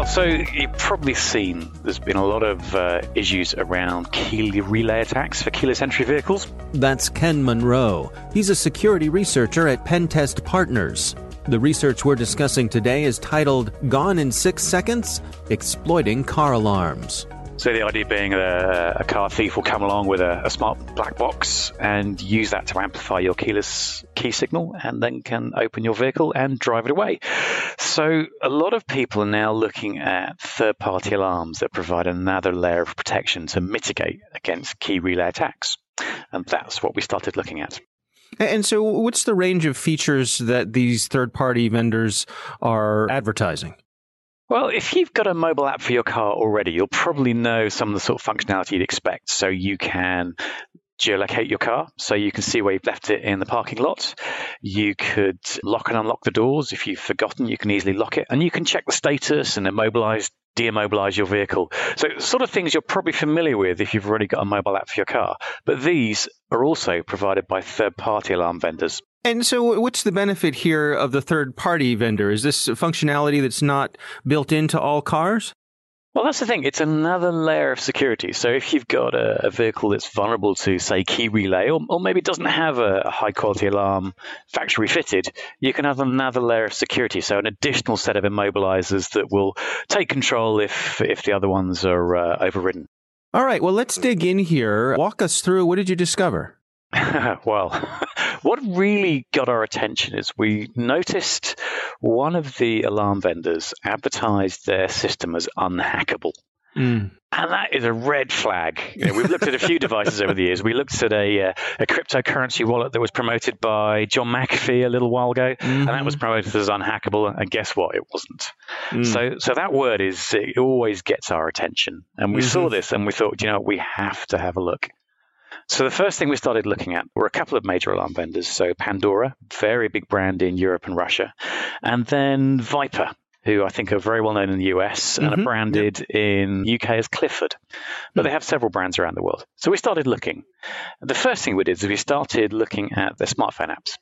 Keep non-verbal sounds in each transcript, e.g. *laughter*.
Well, so you've probably seen there's been a lot of uh, issues around key relay attacks for keyless entry vehicles. That's Ken Munro. He's a security researcher at Pentest Partners. The research we're discussing today is titled Gone in Six Seconds Exploiting Car Alarms. So the idea being a, a car thief will come along with a, a, smart black box and use that to amplify your keyless key signal and then can open your vehicle and drive it away. So a lot of people are now looking at third-party alarms that provide another layer of protection to mitigate against key relay attacks. And that's what we started looking at. And so what's the range of features that these third-party vendors are advertising? Well, if you've got a mobile app for your car already, you'll probably know some of the sort of functionality you'd expect. So you can geolocate your car so you can see where you've left it in the parking lot. You could lock and unlock the doors. If you've forgotten, you can easily lock it. And you can check the status and immobilize, deimmobilize your vehicle. So, sort of things you're probably familiar with if you've already got a mobile app for your car. But these are also provided by third party alarm vendors. And so, what's the benefit here of the third party vendor? Is this functionality that's not built into all cars? Well, that's the thing. It's another layer of security. So if you've got a, a vehicle that's vulnerable to, say, key relay, or, or maybe doesn't have a, a high quality alarm factory fitted, you can have another layer of security. So an additional set of immobilizers that will take control if if the other ones are uh, overridden. All right. Well, let's dig in here. Walk us through. What did you discover? *laughs* well, *laughs* what really got our attention is we noticed one of the alarm vendors advertised their system as unhackable. Mm. And that is a red flag. You know, we've looked at a few *laughs* devices over the years. We looked at a, uh, a cryptocurrency wallet that was promoted by John McAfee a little while ago, mm-hmm. and that was mm-hmm. promoted as unhackable. And guess what? It wasn't. Mm. So, so that word is it always gets our attention. And we mm-hmm. saw this, and we thought, you know, we have to have a look. So the first thing we started looking at were a couple of major alarm vendors. So Pandora, very big brand in Europe and Russia, and then Viper. who I think are very well known in the US and mm-hmm. are branded yep. in UK as Clifford. But mm they have several brands around the world. So we started looking. The first thing we did is we started looking at their smartphone apps.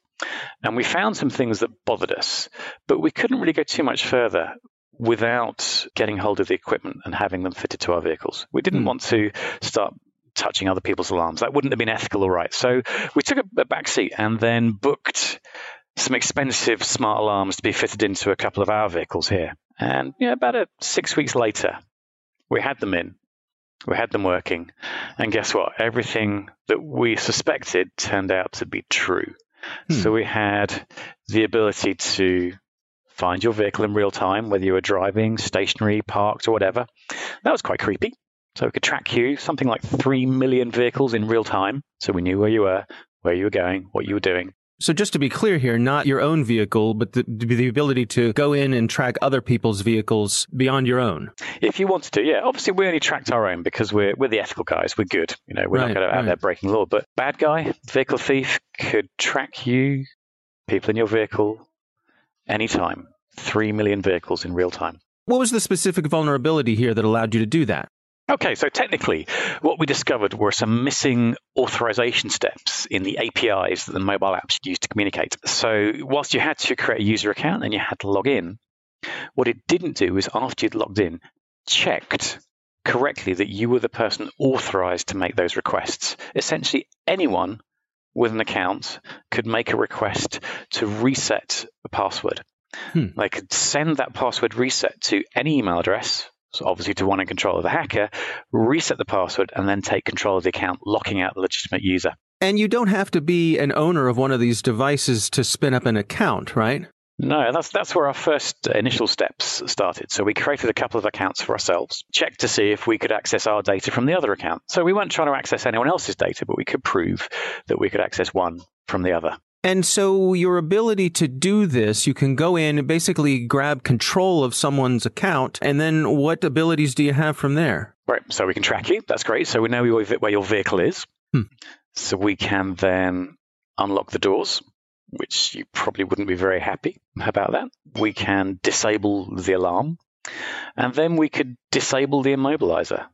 And we found some things that bothered us, but we couldn't really go too much further without getting hold of the equipment and having them fitted to our vehicles. We didn't mm. want to start touching other people's alarms. That wouldn't have been ethical or right. So we took a, a back seat and then booked some expensive smart alarms to be fitted into a couple of our vehicles here. And yeah, about a, six weeks later, we had them in. We had them working. And guess what? Everything that we suspected turned out to be true. Hmm. So we had the ability to find your vehicle in real time, whether you were driving, stationary, parked, or whatever. That was quite creepy. So we could track you, something like 3 million vehicles in real time. So we knew where you were, where you were going, what you were doing. So just to be clear here, not your own vehicle, but the, the ability to go in and track other people's vehicles beyond your own. If you wanted to, yeah. Obviously, we only tracked our own because we're we're the ethical guys. We're good. You know, we're right, not going to out there breaking law. But bad guy, vehicle thief could track you, people in your vehicle, anytime. Three million vehicles in real time. What was the specific vulnerability here that allowed you to do that? Okay, so technically, what we discovered were some missing authorization steps in the APIs that the mobile apps use to communicate. So, whilst you had to create a user account and you had to log in, what it didn't do is after you'd logged in, checked correctly that you were the person authorized to make those requests. Essentially, anyone with an account could make a request to reset a password. Hmm. They could send that password reset to any email address so obviously to one in control of the hacker, reset the password, and then take control of the account, locking out the legitimate user. And you don't have to be an owner of one of these devices to spin up an account, right? No, that's that's where our first initial steps started. So we created a couple of accounts for ourselves, checked to see if we could access our data from the other account. So we weren't trying to access anyone else's data, but we could prove that we could access one from the other. And so your ability to do this, you can go in and basically grab control of someone's account. And then what abilities do you have from there? Right. So we can track you. That's great. So we know where your vehicle is. Hmm. So we can then unlock the doors, which you probably wouldn't be very happy about that. We can disable the alarm. And then we could disable the immobilizer.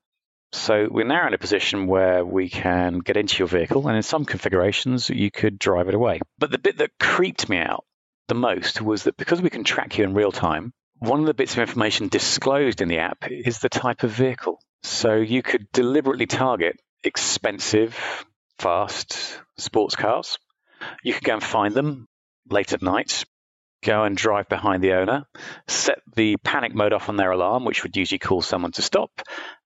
So we're now in a position where we can get into your vehicle, and in some configurations, you could drive it away. But the bit that creeped me out the most was that because we can track you in real time, one of the bits of information disclosed in the app is the type of vehicle. So you could deliberately target expensive, fast sports cars. You could go and find them late at night, go and drive behind the owner, set the panic mode off on their alarm, which would usually call someone to stop,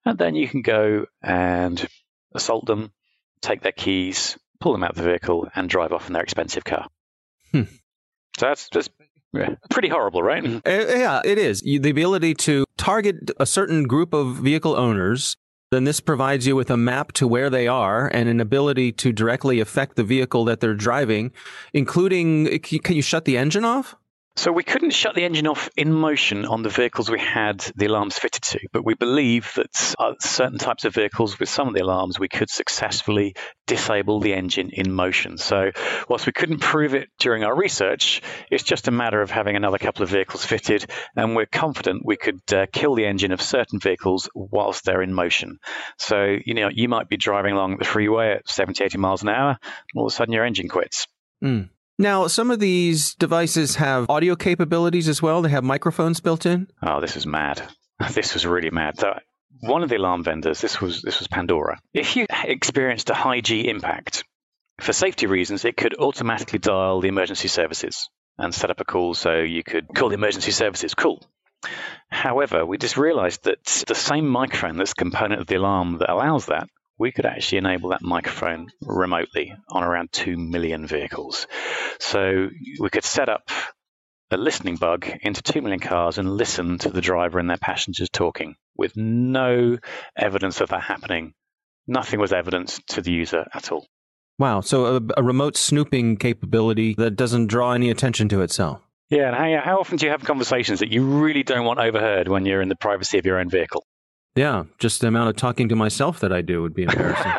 and then you can go and assault them, take their keys, pull them out of the vehicle, and drive off in their expensive car. Hmm. So that's just yeah, pretty horrible, right? Uh, yeah, it is. The ability to target a certain group of vehicle owners, then this provides you with a map to where they are and an ability to directly affect the vehicle that they're driving, including can you shut the engine off? So we couldn't shut the engine off in motion on the vehicles we had the alarms fitted to, but we believe that uh, certain types of vehicles with some of the alarms we could successfully disable the engine in motion. So whilst we couldn't prove it during our research, it's just a matter of having another couple of vehicles fitted, and we're confident we could uh, kill the engine of certain vehicles whilst they're in motion. So you know you might be driving along the freeway at 70, 80 miles an hour, and all of a sudden your engine quits. Mm. Now, some of these devices have audio capabilities as well. They have microphones built in. Oh, this is mad. *laughs* This was really mad. So one of the alarm vendors, this was this was Pandora. If you experienced a high G impact, for safety reasons, it could automatically dial the emergency services and set up a call so you could call the emergency services. Cool. However, we just realized that the same microphone that's component of the alarm that allows that we could actually enable that microphone remotely on around 2 million vehicles. So we could set up a listening bug into 2 million cars and listen to the driver and their passengers talking with no evidence of that happening. Nothing was evidence to the user at all. Wow. So a, a remote snooping capability that doesn't draw any attention to itself. Yeah. And how, how often do you have conversations that you really don't want overheard when you're in the privacy of your own vehicle? Yeah, just the amount of talking to myself that I do would be embarrassing.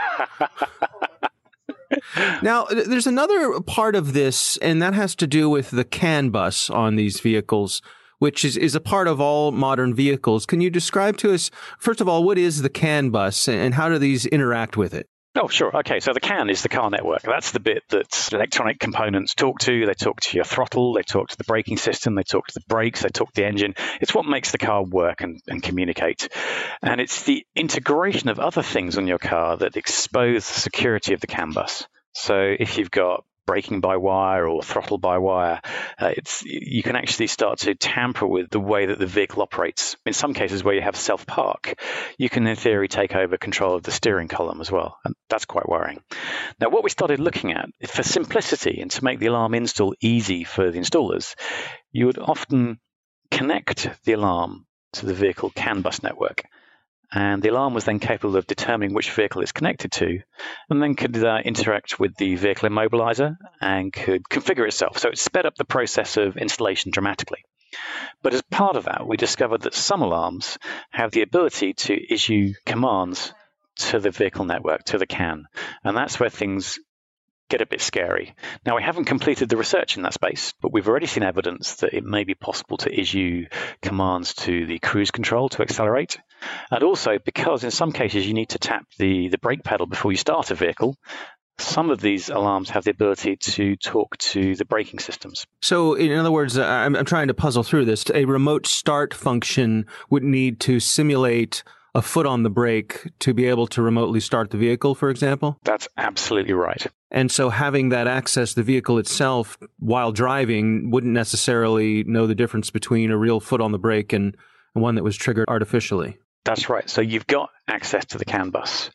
*laughs* now, there's another part of this, and that has to do with the CAN bus on these vehicles, which is, is a part of all modern vehicles. Can you describe to us, first of all, what is the CAN bus and how do these interact with it? Oh, sure. Okay, so the CAN is the car network. That's the bit that electronic components talk to. They talk to your throttle, they talk to the braking system, they talk to the brakes, they talk to the engine. It's what makes the car work and, and communicate. And it's the integration of other things on your car that expose the security of the CAN bus. So if you've got braking by wire or throttle by wire, uh, it's you can actually start to tamper with the way that the vehicle operates. In some cases, where you have self park, you can in theory take over control of the steering column as well, and that's quite worrying. Now, what we started looking at for simplicity and to make the alarm install easy for the installers, you would often connect the alarm to the vehicle CAN bus network and the alarm was then capable of determining which vehicle it's connected to, and then could uh, interact with the vehicle immobilizer and could configure itself. So it sped up the process of installation dramatically. But as part of that, we discovered that some alarms have the ability to issue commands to the vehicle network, to the CAN. And that's where things get a bit scary. Now, we haven't completed the research in that space, but we've already seen evidence that it may be possible to issue commands to the cruise control to accelerate. And also, because in some cases you need to tap the, the brake pedal before you start a vehicle, some of these alarms have the ability to talk to the braking systems. So, in other words, I'm, I'm trying to puzzle through this. A remote start function would need to simulate a foot on the brake to be able to remotely start the vehicle, for example? That's absolutely right. And so having that access the vehicle itself while driving wouldn't necessarily know the difference between a real foot on the brake and one that was triggered artificially. That's right. So you've got access to the CAN bus,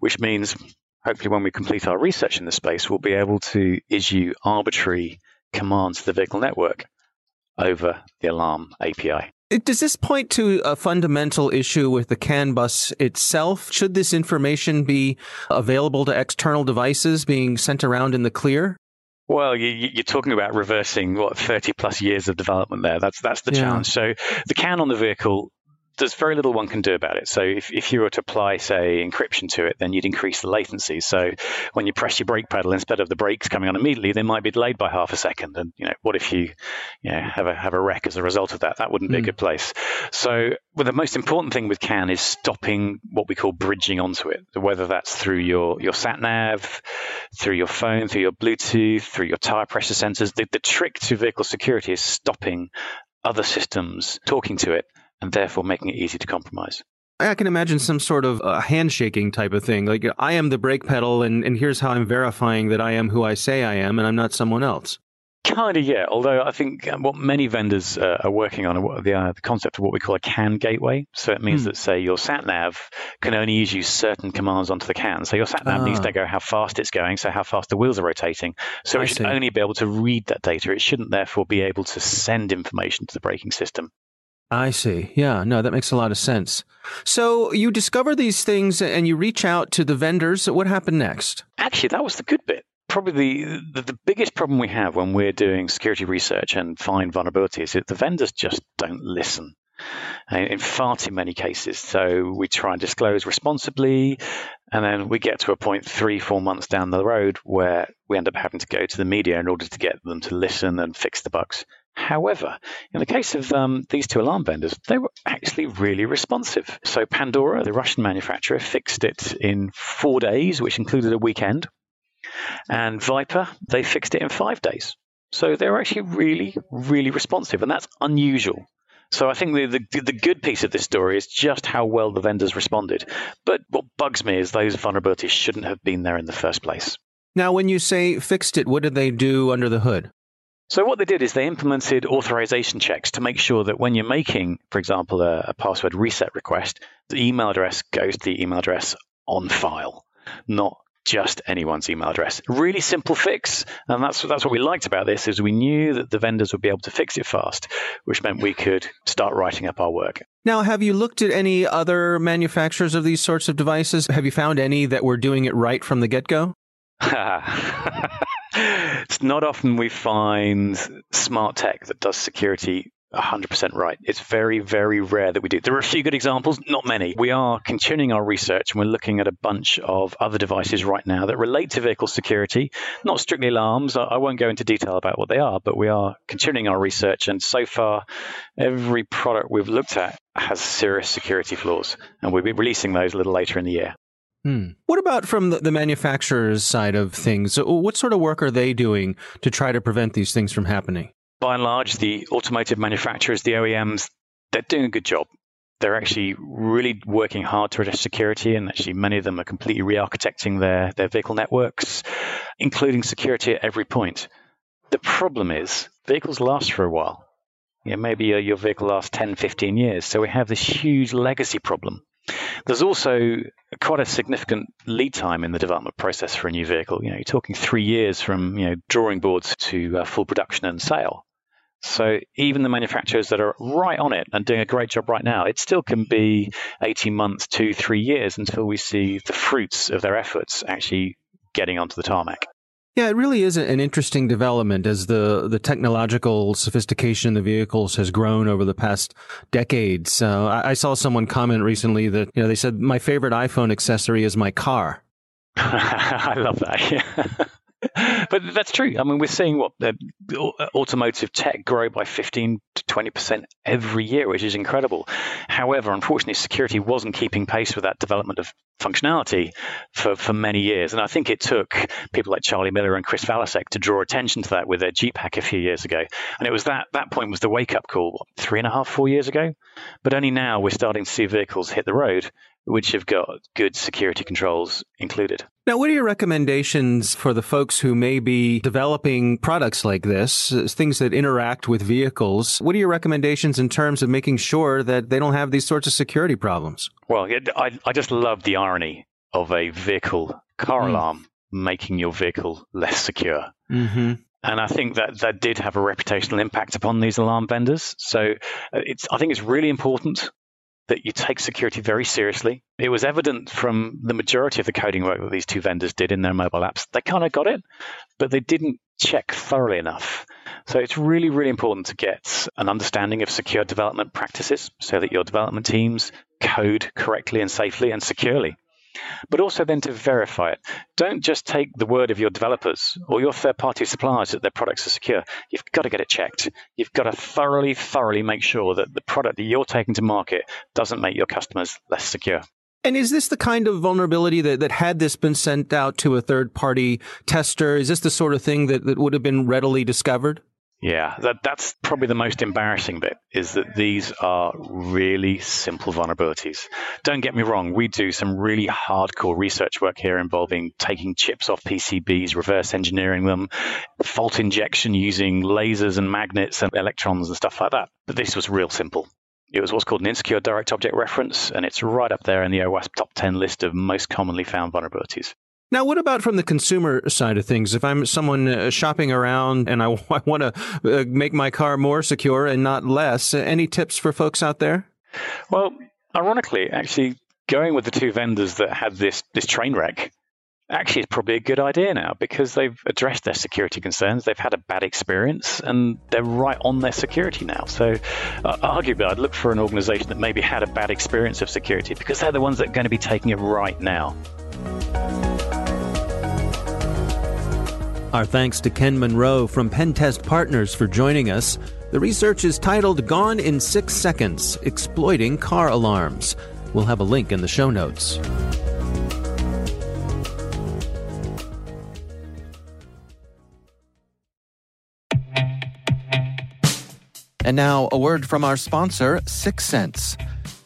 which means hopefully when we complete our research in the space, we'll be able to issue arbitrary commands to the vehicle network over the alarm API. Does this point to a fundamental issue with the CAN bus itself? Should this information be available to external devices being sent around in the clear? Well, you, are talking about reversing what 30 plus years of development there. That's that's the yeah. challenge. So the CAN on the vehicle there's very little one can do about it. So if, if you were to apply, say, encryption to it, then you'd increase the latency. So when you press your brake pedal, instead of the brakes coming on immediately, they might be delayed by half a second. And you know, what if you, you know, have a have a wreck as a result of that? That wouldn't be mm. a hmm. good place. So well, the most important thing with CAN is stopping what we call bridging onto it. Whether that's through your your sat nav, through your phone, through your Bluetooth, through your tire pressure sensors. The, the trick to vehicle security is stopping other systems talking to it and therefore making it easy to compromise. I can imagine some sort of uh, handshaking type of thing. Like, I am the brake pedal, and, and here's how I'm verifying that I am who I say I am, and I'm not someone else. Kind of, yeah. Although I think um, what many vendors uh, are working on are the, uh, the concept of what we call a CAN gateway. So it means hmm. that, say, your sat nav can only use certain commands onto the CAN. So your sat nav needs to ah. go how fast it's going, so how fast the wheels are rotating. So I it should see. only be able to read that data. It shouldn't therefore be able to send information to the braking system. I see. Yeah, no, that makes a lot of sense. So you discover these things and you reach out to the vendors. What happened next? Actually, that was the good bit. Probably the, the, the biggest problem we have when we're doing security research and find vulnerabilities is that the vendors just don't listen in far too many cases. So we try and disclose responsibly, and then we get to a point three, four months down the road where we end up having to go to the media in order to get them to listen and fix the bugs. However, in the case of um, these two alarm vendors, they were actually really responsive. So Pandora, the Russian manufacturer, fixed it in four days, which included a weekend. And Viper, they fixed it in five days. So they were actually really, really responsive, and that's unusual. So I think the, the, the good piece of this story is just how well the vendors responded. But what bugs me is those vulnerabilities shouldn't have been there in the first place. Now, when you say fixed it, what did they do under the hood? So what they did is they implemented authorization checks to make sure that when you're making, for example, a, a password reset request, the email address goes to the email address on file, not just anyone's email address. Really simple fix, and that's that's what we liked about this is we knew that the vendors would be able to fix it fast, which meant we could start writing up our work. Now, have you looked at any other manufacturers of these sorts of devices? Have you found any that were doing it right from the get-go? *laughs* it's not often we find smart tech that does security 100% right. It's very, very rare that we do. There are a few good examples, not many. We are continuing our research and we're looking at a bunch of other devices right now that relate to vehicle security, not strictly alarms. I won't go into detail about what they are, but we are continuing our research. And so far, every product we've looked at has serious security flaws. And we'll be releasing those a little later in the year. Hmm. What about from the, the manufacturer's side of things? What sort of work are they doing to try to prevent these things from happening? By and large, the automotive manufacturers, the OEMs, they're doing a good job. They're actually really working hard to address security, and actually, many of them are completely re architecting their, their vehicle networks, including security at every point. The problem is, vehicles last for a while. Yeah, maybe your vehicle lasts 10, 15 years. So we have this huge legacy problem there's also quite a significant lead time in the development process for a new vehicle. You know, you're talking three years from you know drawing boards to uh, full production and sale. So even the manufacturers that are right on it and doing a great job right now, it still can be 18 months, two, three years until we see the fruits of their efforts actually getting onto the tarmac. Yeah, it really is an interesting development as the, the technological sophistication in the vehicles has grown over the past decades. Uh, I, I saw someone comment recently that, you know, they said, my favorite iPhone accessory is my car. *laughs* I love that. *laughs* *laughs* But that's true. I mean, we're seeing what the automotive tech grow by 15 to 20% every year, which is incredible. However, unfortunately, security wasn't keeping pace with that development of functionality for, for many years. And I think it took people like Charlie Miller and Chris Valasek to draw attention to that with their Jeep hack a few years ago. And it was that, that point was the wake up call, what, three and a half, four years ago? But only now we're starting to see vehicles hit the road which have got good security controls included. Now, what are your recommendations for the folks who may be developing products like this, things that interact with vehicles? What are your recommendations in terms of making sure that they don't have these sorts of security problems? Well, I, I just love the irony of a vehicle car mm. alarm making your vehicle less secure. Mm-hmm. And I think that that did have a reputational impact upon these alarm vendors. So uh, it's, I think it's really important that you take security very seriously. It was evident from the majority of the coding work that these two vendors did in their mobile apps. They kind of got it, but they didn't check thoroughly enough. So it's really, really important to get an understanding of secure development practices so that your development teams code correctly and safely and securely but also then to verify it. Don't just take the word of your developers or your third party suppliers that their products are secure. You've got to get it checked. You've got to thoroughly, thoroughly make sure that the product that you're taking to market doesn't make your customers less secure. And is this the kind of vulnerability that, that had this been sent out to a third party tester, is this the sort of thing that, that would have been readily discovered? Yeah, that, that's probably the most embarrassing bit is that these are really simple vulnerabilities. Don't get me wrong, we do some really hardcore research work here involving taking chips off PCBs, reverse engineering them, fault injection using lasers and magnets and electrons and stuff like that. But this was real simple. It was what's called an insecure direct object reference, and it's right up there in the OWASP top 10 list of most commonly found vulnerabilities. Now, what about from the consumer side of things? If I'm someone uh, shopping around and I, *laughs* I want to uh, make my car more secure and not less, any tips for folks out there? Well, ironically, actually, going with the two vendors that had this this train wreck actually is probably a good idea now because they've addressed their security concerns. They've had a bad experience and they're right on their security now. So, uh, arguably, I'd look for an organization that maybe had a bad experience of security because they're the ones that are going to be taking it right now. Our thanks to Ken Munro from Pentest Partners for joining us. The research is titled Gone in Six Seconds Exploiting Car Alarms. We'll have a link in the show notes. And now, a word from our sponsor,